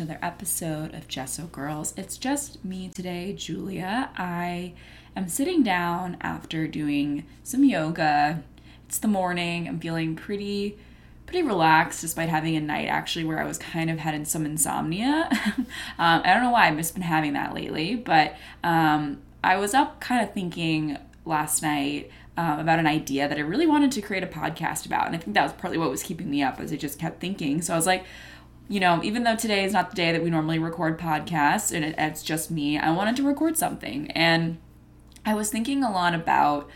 another episode of Gesso Girls. It's just me today, Julia. I am sitting down after doing some yoga. It's the morning. I'm feeling pretty pretty relaxed despite having a night actually where I was kind of having some insomnia. um, I don't know why I've just been having that lately, but um, I was up kind of thinking last night um, about an idea that I really wanted to create a podcast about. And I think that was partly what was keeping me up as I just kept thinking. So I was like, you know, even though today is not the day that we normally record podcasts and it, it's just me, I wanted to record something. And I was thinking a lot about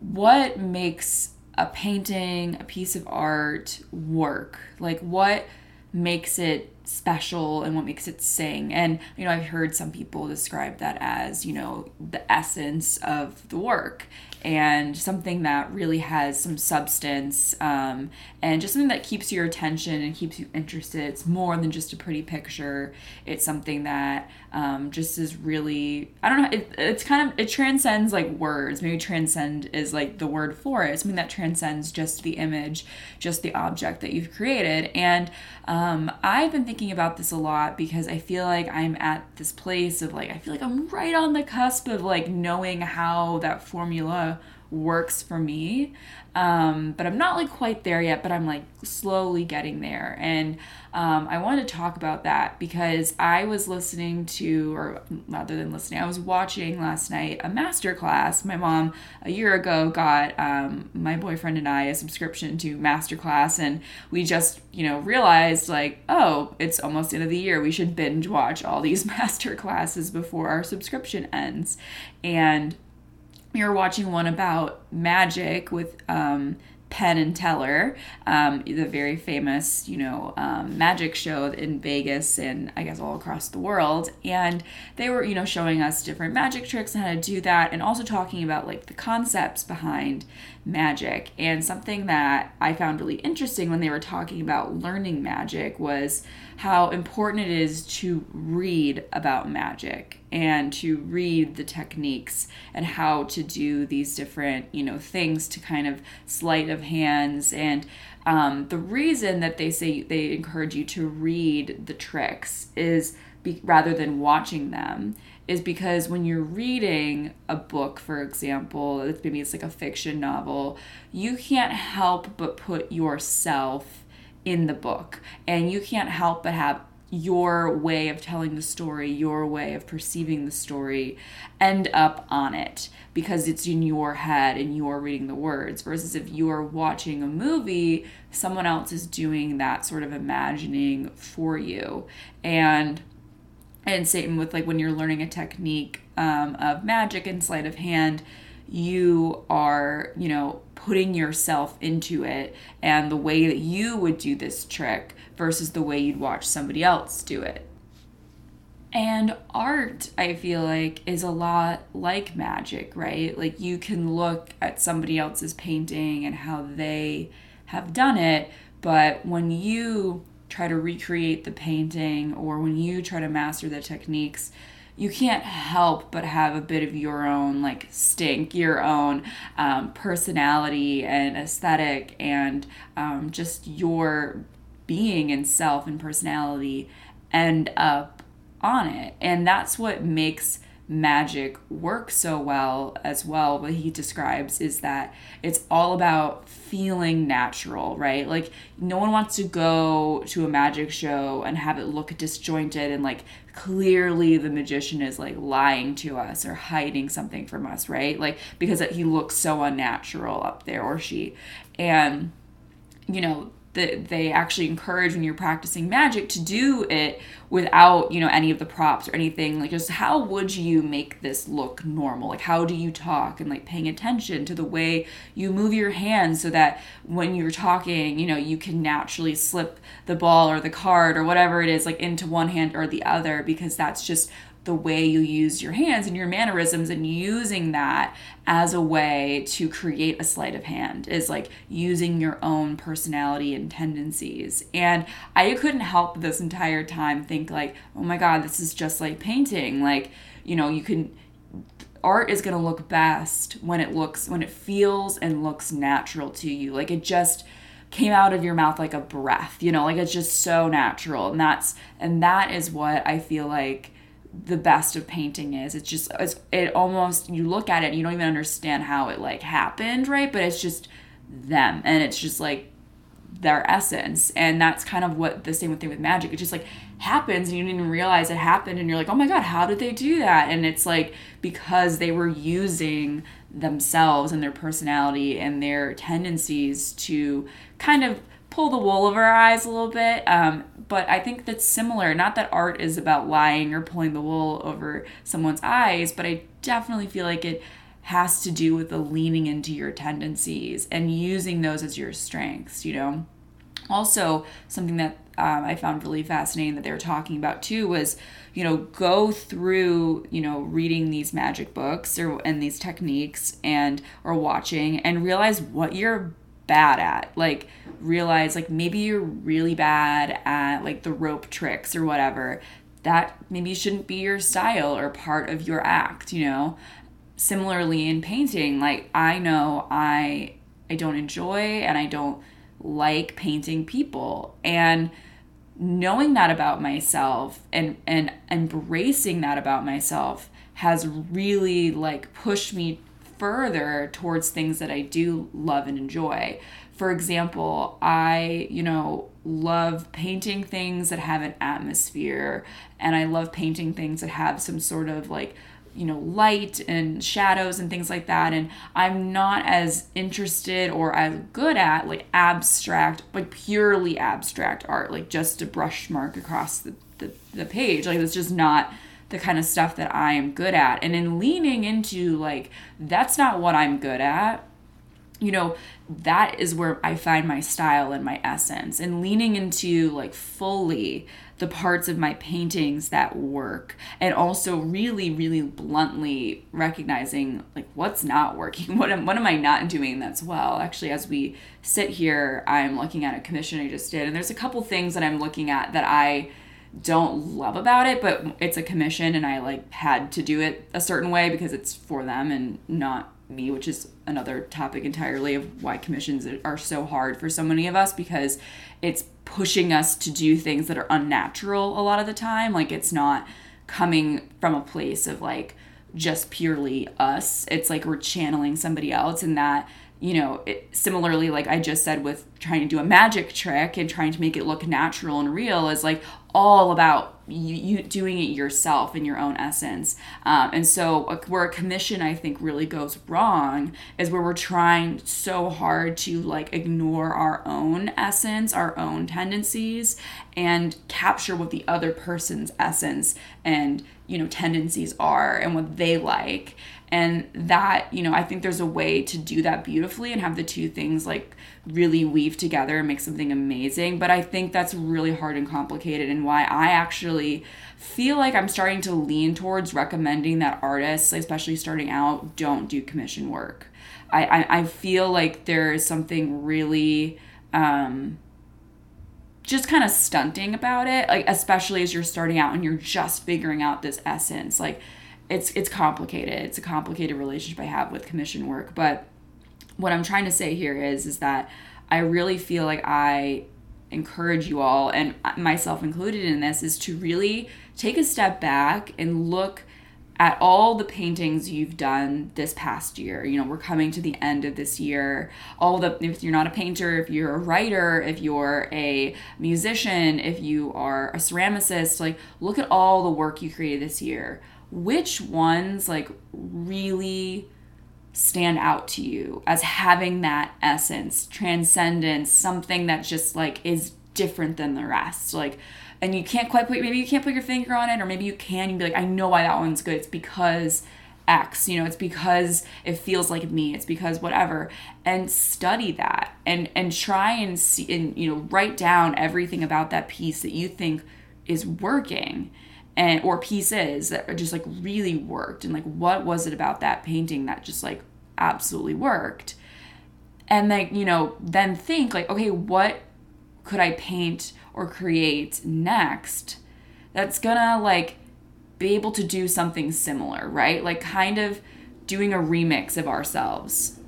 what makes a painting, a piece of art work. Like, what makes it special and what makes it sing. And, you know, I've heard some people describe that as, you know, the essence of the work and something that really has some substance um, and just something that keeps your attention and keeps you interested. It's more than just a pretty picture. It's something that um, just is really I don't know. It, it's kind of it transcends like words. Maybe transcend is like the word for it. It's something that transcends just the image, just the object that you've created. And um, I've been thinking about this a lot because I feel like I'm at this place of like I feel like I'm right on the cusp of like knowing how that formula works for me. Um, but I'm not like quite there yet, but I'm like slowly getting there. And um, I want to talk about that because I was listening to, or rather than listening, I was watching last night a master class. My mom a year ago got um, my boyfriend and I a subscription to Masterclass, and we just, you know, realized like, oh, it's almost the end of the year. We should binge watch all these master classes before our subscription ends. And we were watching one about magic with um, Penn and Teller, um, the very famous, you know, um, magic show in Vegas and I guess all across the world. And they were, you know, showing us different magic tricks and how to do that, and also talking about like the concepts behind magic. And something that I found really interesting when they were talking about learning magic was how important it is to read about magic and to read the techniques and how to do these different you know things to kind of sleight of hands and um, the reason that they say they encourage you to read the tricks is be, rather than watching them is because when you're reading a book for example maybe it's like a fiction novel you can't help but put yourself in the book and you can't help but have your way of telling the story, your way of perceiving the story, end up on it because it's in your head and you're reading the words. Versus if you are watching a movie, someone else is doing that sort of imagining for you. And and same with like when you're learning a technique um, of magic and sleight of hand, you are, you know, putting yourself into it and the way that you would do this trick versus the way you'd watch somebody else do it. And art, I feel like, is a lot like magic, right? Like you can look at somebody else's painting and how they have done it, but when you try to recreate the painting or when you try to master the techniques, you can't help but have a bit of your own like stink, your own um, personality and aesthetic, and um, just your being and self and personality end up on it. And that's what makes magic work so well as well what he describes is that it's all about feeling natural right? Like no one wants to go to a magic show and have it look disjointed and like clearly the magician is like lying to us or hiding something from us right? Like because he looks so unnatural up there or she. And you know that they actually encourage when you're practicing magic to do it without you know any of the props or anything. Like just how would you make this look normal? Like how do you talk? And like paying attention to the way you move your hands so that when you're talking you know you can naturally slip the ball or the card or whatever it is like into one hand or the other because that's just the way you use your hands and your mannerisms and using that as a way to create a sleight of hand is like using your own personality and tendencies. And i couldn't help this entire time think like oh my god this is just like painting. Like you know you can art is going to look best when it looks when it feels and looks natural to you. Like it just came out of your mouth like a breath, you know, like it's just so natural. And that's and that is what I feel like the best of painting is. It's just it's it almost you look at it you don't even understand how it like happened, right? But it's just them and it's just like their essence. And that's kind of what the same thing with magic. It just like happens and you didn't even realize it happened and you're like, "Oh my god, how did they do that?" And it's like because they were using themselves and their personality and their tendencies to kind of pull the wool over our eyes a little bit. Um, but I think that's similar. Not that art is about lying or pulling the wool over someone's eyes, but I definitely feel like it has to do with the leaning into your tendencies and using those as your strengths, you know? Also, something that um, I found really fascinating that they were talking about too was, you know, go through, you know, reading these magic books or and these techniques and or watching and realize what you're bad at. Like realize like maybe you're really bad at like the rope tricks or whatever. That maybe shouldn't be your style or part of your act, you know. Similarly in painting, like I know I I don't enjoy and I don't like painting people and knowing that about myself and and embracing that about myself has really like pushed me further towards things that I do love and enjoy. For example, I, you know, love painting things that have an atmosphere and I love painting things that have some sort of like you know light and shadows and things like that and i'm not as interested or as good at like abstract like purely abstract art like just a brush mark across the, the, the page like it's just not the kind of stuff that i am good at. And in leaning into like that's not what i'm good at you know that is where i find my style and my essence. And leaning into like fully the parts of my paintings that work and also really really bluntly recognizing like what's not working what am, what am i not doing that's well? Actually as we sit here i'm looking at a commission i just did and there's a couple things that i'm looking at that i don't love about it but it's a commission and i like had to do it a certain way because it's for them and not me, which is another topic entirely of why commissions are so hard for so many of us because it's pushing us to do things that are unnatural a lot of the time. Like it's not coming from a place of like just purely us. It's like we're channeling somebody else and that you know, it, similarly, like I just said with trying to do a magic trick and trying to make it look natural and real, is like all about you, you doing it yourself in your own essence. Um, and so, uh, where a commission I think really goes wrong is where we're trying so hard to like ignore our own essence, our own tendencies, and capture what the other person's essence and you know tendencies are and what they like. And that you know i think there's a way to do that beautifully and have the two things like really weave together and make something amazing. But i think that's really hard and complicated and why i actually feel like i'm starting to lean towards recommending that artists especially starting out don't do commission work. I i, I feel like there is something really um just kind of stunting about it like especially as you're starting out and you're just figuring out this essence like it's it's complicated. It's a complicated relationship I have with commission work, but what I'm trying to say here is is that I really feel like I encourage you all and myself included in this is to really take a step back and look at all the paintings you've done this past year. You know, we're coming to the end of this year. All the if you're not a painter, if you're a writer, if you're a musician, if you are a ceramicist, like look at all the work you created this year which ones like really stand out to you as having that essence, transcendence, something that just like is different than the rest. Like and you can't quite put maybe you can't put your finger on it or maybe you can you'd be like I know why that one's good. It's because X, you know, it's because it feels like me, it's because whatever. And study that and and try and see and you know, write down everything about that piece that you think is working and or pieces that just like really worked and like what was it about that painting that just like absolutely worked and like you know then think like okay what could i paint or create next that's gonna like be able to do something similar right? Like kind of doing a remix of ourselves.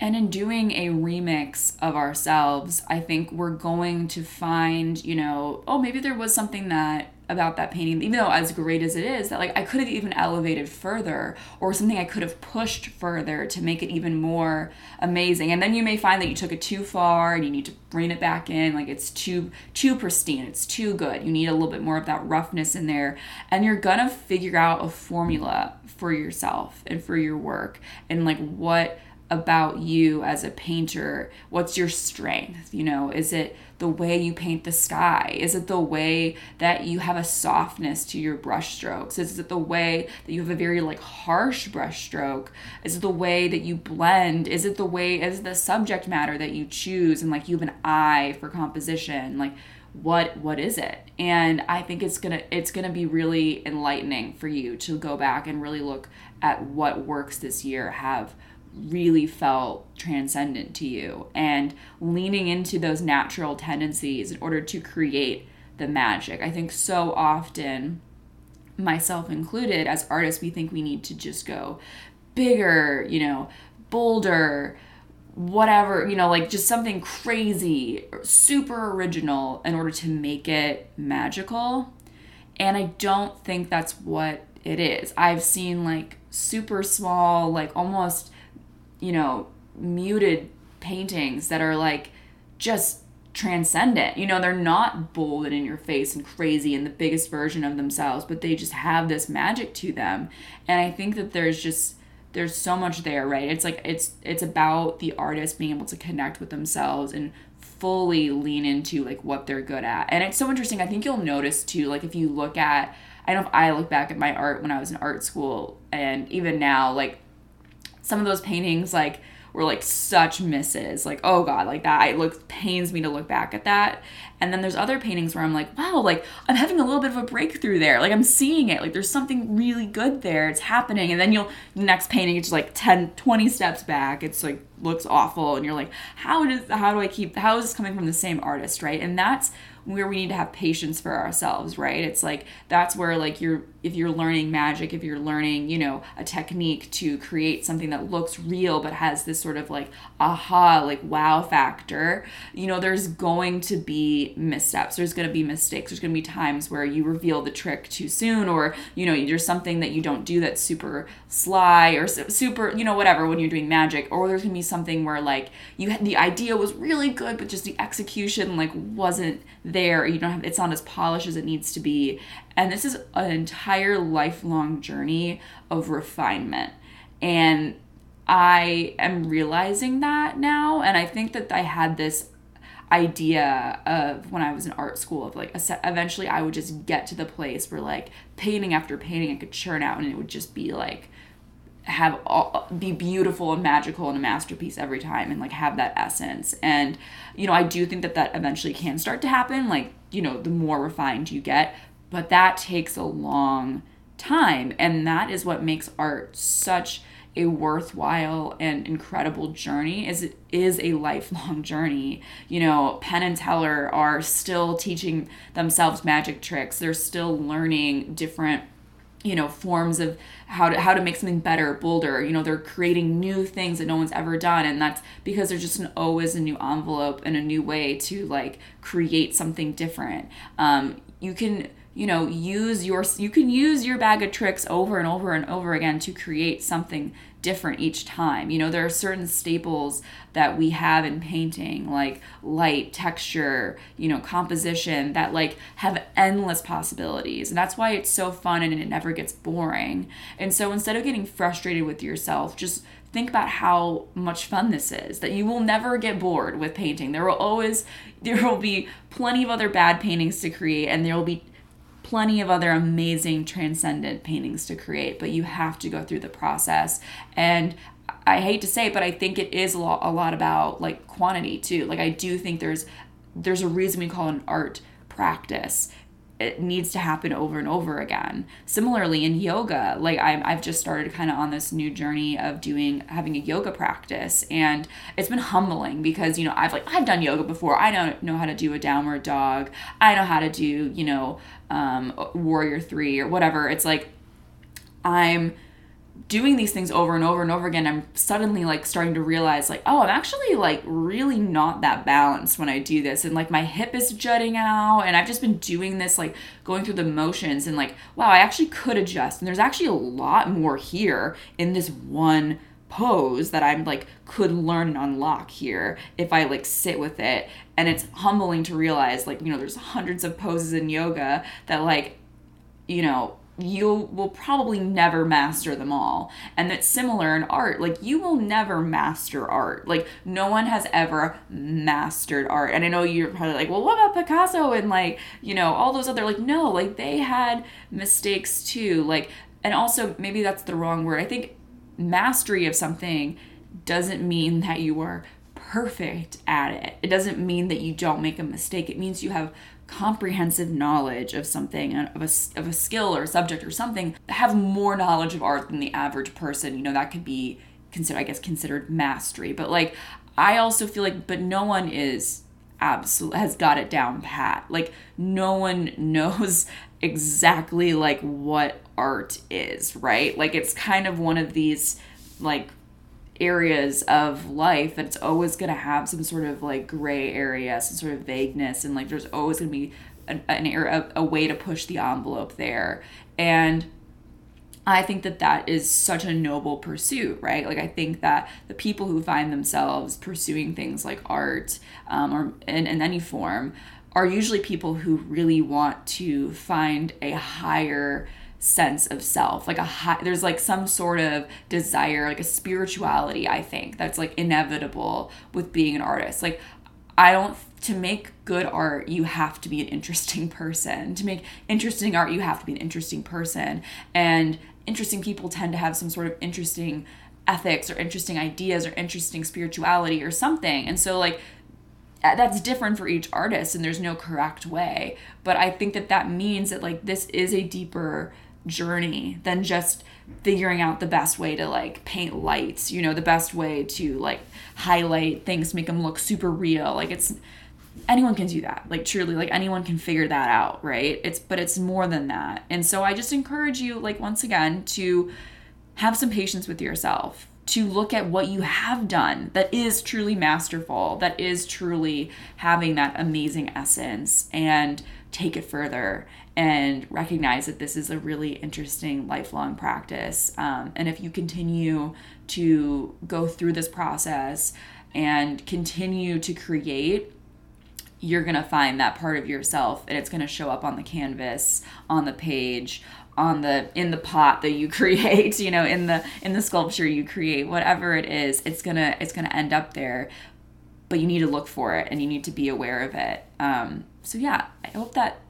And in doing a remix of ourselves, I think we're going to find, you know, oh, maybe there was something that about that painting, even though as great as it is, that like I could have even elevated further or something I could have pushed further to make it even more amazing. And then you may find that you took it too far and you need to bring it back in. Like it's too too pristine, it's too good. You need a little bit more of that roughness in there. And you're gonna figure out a formula for yourself and for your work and like what about you as a painter? What's your strength? You know is it the way you paint the sky? Is it the way that you have a softness to your brush strokes? Is it the way that you have a very like harsh brush stroke? Is it the way that you blend? Is it the way is the subject matter that you choose and like you have an eye for composition? Like what what is it? And i think it's gonna it's gonna be really enlightening for you to go back and really look at what works this year have really felt transcendent to you and leaning into those natural tendencies in order to create the magic. I think so often, myself included, as artists, we think we need to just go bigger, you know, bolder, whatever, you know, like just something crazy, super original in order to make it magical. And I don't think that's what it is. I've seen like super small, like almost you know, muted paintings that are like just transcendent. You know, they're not bold and in your face and crazy and the biggest version of themselves, but they just have this magic to them. And I think that there's just there's so much there, right? It's like it's it's about the artist being able to connect with themselves and fully lean into like what they're good at. And it's so interesting. I think you'll notice too like if you look at I don't know if I look back at my art when I was in art school and even now like some of those paintings like were like such misses. Like, oh god, like that it looks pains me to look back at that. And then there's other paintings where I'm like, wow, like I'm having a little bit of a breakthrough there. Like I'm seeing it. Like there's something really good there. It's happening. And then you'll the next painting it's like 10, 20 steps back. It's like looks awful and you're like, how does how do I keep how is this coming from the same artist, right? And that's where we need to have patience for ourselves, right? It's like that's where like you're if you're learning magic, if you're learning, you know, a technique to create something that looks real but has this sort of like aha, like wow factor, you know, there's going to be missteps. There's going to be mistakes. There's going to be times where you reveal the trick too soon or, you know, there's something that you don't do that's super sly or super, you know, whatever when you're doing magic or there's going to be something where like you had the idea was really good but just the execution like wasn't there you don't have it's not as polished as it needs to be and this is an entire lifelong journey of refinement. And i am realizing that now and i think that i had this idea of when i was in art school of like eventually i would just get to the place where like painting after painting i could churn out and it would just be like have all, be beautiful and magical and a masterpiece every time and like have that essence. And you know i do think that that eventually can start to happen like you know the more refined you get but that takes a long time and that is what makes art such a worthwhile and incredible journey is it is a lifelong journey. You know penn and teller are still teaching themselves magic tricks. They're still learning different you know forms of how to how to make something better bolder. You know they're creating new things that no one's ever done and that's because there's just an always a new envelope and a new way to like create something different. Um, you can you know use your you can use your bag of tricks over and over and over again to create something different each time. You know, there are certain staples that we have in painting, like light, texture, you know, composition, that like have endless possibilities. And that's why it's so fun and it never gets boring. And so instead of getting frustrated with yourself, just think about how much fun this is that you will never get bored with painting there will always there will be plenty of other bad paintings to create and there will be plenty of other amazing transcendent paintings to create, but you have to go through the process. And I hate to say it, but I think it is a lot, a lot about like quantity too. Like I do think there's there's a reason we call it an art practice it needs to happen over and over again. Similarly, in yoga, like I'm, I've just started kind of on this new journey of doing having a yoga practice, and it's been humbling because you know I've like I've done yoga before. I don't know how to do a downward dog. I know how to do you know um, warrior three or whatever. It's like I'm doing these things over and over and over again, I'm suddenly like starting to realize like, oh, I'm actually like really not that balanced when I do this. And like my hip is jutting out and I've just been doing this like going through the motions and like, wow, I actually could adjust. And there's actually a lot more here in this one pose that I'm like could learn and unlock here if I like sit with it. And it's humbling to realize like, you know, there's hundreds of poses in yoga that like, you know, you will probably never master them all. And that's similar in art. Like, you will never master art. Like, no one has ever mastered art. And I know you're probably like, well, what about Picasso and like, you know, all those other, like, no, like, they had mistakes too. Like, and also, maybe that's the wrong word. I think mastery of something doesn't mean that you are perfect at it. It doesn't mean that you don't make a mistake. It means you have comprehensive knowledge of something uh, of a, of a skill or a subject or something have more knowledge of art than the average person. You know that could be considered i guess considered mastery. But like i also feel like but no one is absolutely has got it down pat. Like no one knows exactly like what art is right? Like it's kind of one of these like areas of life that it's always going to have some sort of like gray area, some sort of vagueness, and like there's always going to be an, an a, a way to push the envelope there. And I think that that is such a noble pursuit, right? Like I think that the people who find themselves pursuing things like art um, or in, in any form are usually people who really want to find a higher sense of self like a high there's like some sort of desire like a spirituality i think that's like inevitable with being an artist. Like i don't to make good art you have to be an interesting person. To make interesting art you have to be an interesting person. And interesting people tend to have some sort of interesting ethics or interesting ideas or interesting spirituality or something. And so like that's different for each artist and there's no correct way. But i think that that means that like this is a deeper journey than just figuring out the best way to like paint lights you know the best way to like highlight things make them look super real. Like it's anyone can do that like truly like anyone can figure that out right? It's but it's more than that. And so i just encourage you like once again to have some patience with yourself to look at what you have done that is truly masterful that is truly having that amazing essence and take it further and recognize that this is a really interesting lifelong practice. Um, and if you continue to go through this process and continue to create, you're going to find that part of yourself and it's going to show up on the canvas, on the page, on the in the pot that you create you know in the in the sculpture you create whatever it is it's gonna it's gonna end up there but you need to look for it and you need to be aware of it um, so yeah i hope that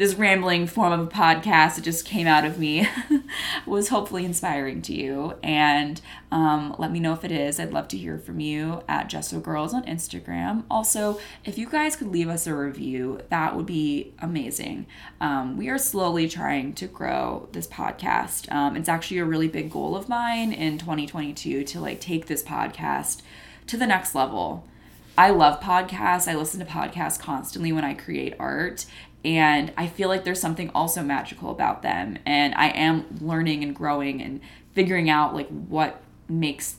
this rambling form of a podcast that just came out of me was hopefully inspiring to you. And um, let me know if it is. I'd love to hear from you at Gesso Girls on Instagram. Also, if you guys could leave us a review, that would be amazing. Um, we are slowly trying to grow this podcast. Um, it's actually a really big goal of mine in 2022 to like take this podcast to the next level. I love podcasts. I listen to podcasts constantly when I create art and I feel like there's something also magical about them. And I am learning and growing and figuring out like what makes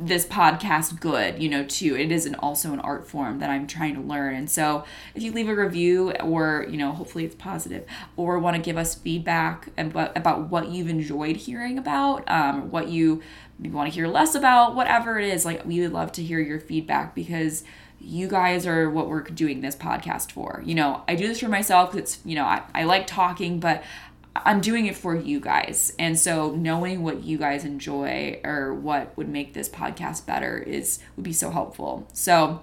this podcast good you know too. It is an also an art form that i'm trying to learn. And so if you leave a review or you know hopefully it's positive or want to give us feedback about, about what you've enjoyed hearing about um, what you want to hear less about whatever it is like we would love to hear your feedback because you guys are what we're doing this podcast for. You know, I do this for myself it's, you know, I, I like talking, but I'm doing it for you guys. And so knowing what you guys enjoy or what would make this podcast better is would be so helpful. So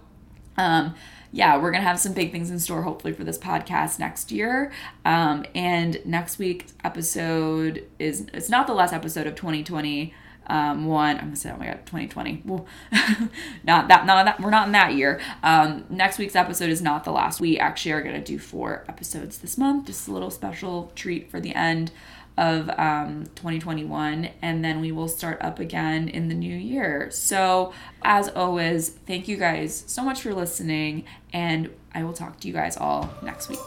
um yeah, we're gonna have some big things in store hopefully for this podcast next year. Um, and next week's episode is it's not the last episode of 2020 um, one. I'm gonna say, oh my god, 2020. not that, not that. We're not in that year. Um, next week's episode is not the last. We actually are gonna do four episodes this month. Just a little special treat for the end of um, 2021, and then we will start up again in the new year. So, as always, thank you guys so much for listening, and I will talk to you guys all next week.